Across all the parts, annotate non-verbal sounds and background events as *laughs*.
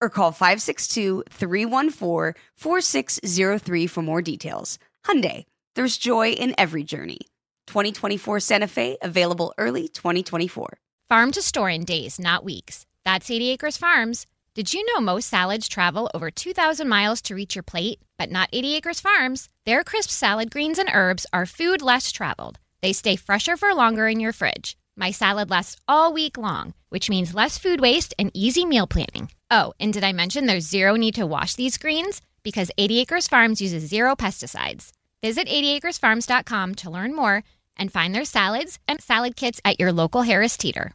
or call 562-314-4603 for more details. Hyundai, there's joy in every journey. 2024 Santa Fe, available early 2024. Farm to store in days, not weeks. That's 80 Acres Farms. Did you know most salads travel over 2,000 miles to reach your plate? But not 80 Acres Farms. Their crisp salad greens and herbs are food less traveled. They stay fresher for longer in your fridge. My salad lasts all week long, which means less food waste and easy meal planning. Oh, and did I mention there's zero need to wash these greens? Because 80 Acres Farms uses zero pesticides. Visit 80acresfarms.com to learn more and find their salads and salad kits at your local Harris Teeter.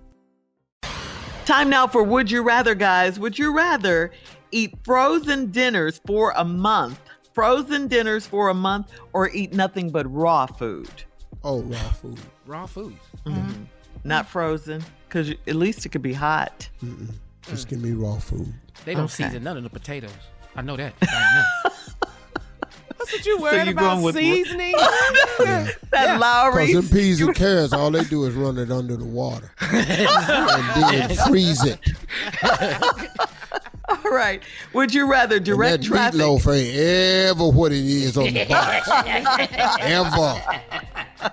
Time now for Would You Rather, guys. Would you rather eat frozen dinners for a month, frozen dinners for a month, or eat nothing but raw food? Oh, raw food. Raw food. Mm-hmm. Not frozen, because at least it could be hot. Mm-mm. Just give me raw food. They don't Okay. season none of the potatoes. I know that. I know. *laughs* That's what you So worried you about with- seasoning? *laughs* Yeah. That Lowry. Because them peas and carrots, all they do is run it under the water *laughs* and then freeze it. All right. Would you rather And direct that traffic? meatloaf ain't ever what it is on the box. *laughs* ever.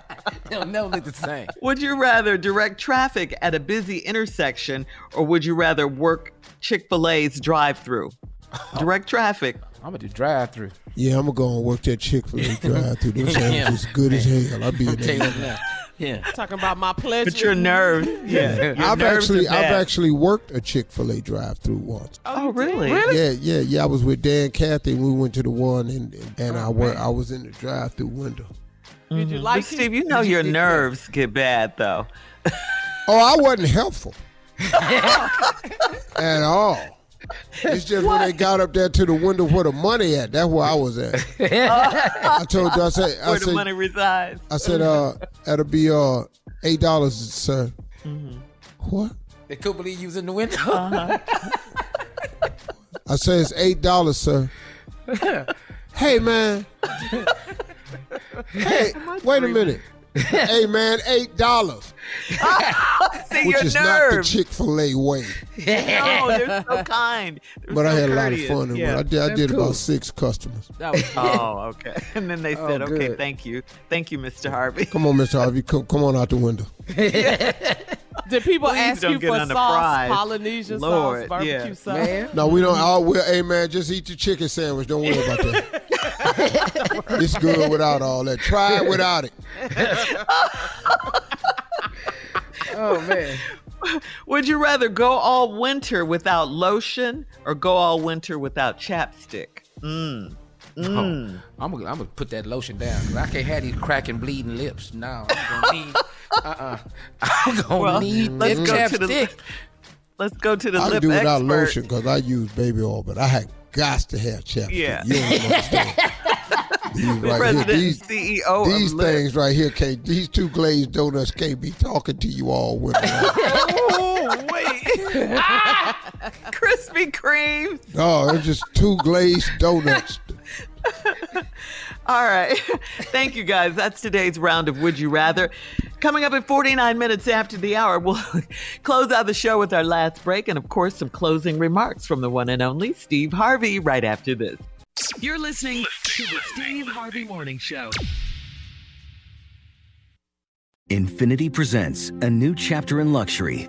They'll never look the same. Would you rather direct traffic at a busy intersection, or would you rather work Chick Fil A's drive-through? Direct traffic. I'm gonna do drive through. Yeah, I'm gonna go and work that Chick Fil A *laughs* drive through. Those sandwiches good as hell. I'll be *laughs* in Tell there. Yeah. Talking about my pleasure. But your nerves. *laughs* Yeah. Your I've actually I've actually worked a Chick Fil A drive through once. Oh, oh really? really? Yeah, yeah, yeah. I was with Dan Cathy. and We went to the one, and and, and I were I was in the drive through window. Did you mm-hmm. But like Steve, you know your nerves get bad though. Oh, I wasn't helpful at all. *laughs* It's just when they got up there to the window where the money at. That's where I was at. *laughs* I told you. I said. I Where the said. money resides. I said. Uh, that'll be uh eight dollars, sir. What? They couldn't believe you was in the window. Uh-huh. *laughs* I said it's eight dollars, sir. hey man. hey, wait a minute. hey man, eight dollars, See which your is not the. Chick Fil A way. *laughs* no, they're so *laughs* kind. They're But I so had a lot of fun. in it. Yeah. I did. I did cool. about six customers. That was *laughs* Oh, okay. And then they Oh, said, "Okay, thank you, thank you, Mr. Harvey." Come on, Mr. Harvey. Come, come on out the window. Did people Please ask you for sauce, fries. Polynesian Lord, sauce, barbecue yeah. sauce? man. No, we don't. All, we'll, hey man, just eat your chicken sandwich. Don't worry about that. it's good without all that. Try it without it. Oh man. *laughs* Would you rather go all winter without lotion or go all winter without chapstick? Mmm. Oh, mm. I'm gonna, I'm gonna put that lotion down. I can't have these cracking, bleeding lips. No, I'm gonna *laughs* need. Uh-uh. I'm gonna Well, need let's that go to the- chapstick. Let's go to the I can lip do without expert. lotion because I use baby oil, but I had got to have chapstick. Yeah. You don't understand. *laughs* these right here, these, CEO these lip. things right here can't. These two glazed donuts can't be talking to you all winter. *laughs* oh, wait. *laughs* Krispy Kreme. no, it's just two glazed donuts. *laughs* All right. *laughs* Thank you, guys. That's today's round of Would You Rather. Coming up at 49 minutes after the hour, we'll *laughs* close out the show with our last break and, of course, some closing remarks from the one and only Steve Harvey right after this. You're listening to the Steve Harvey Morning Show. Infiniti presents a new chapter in luxury,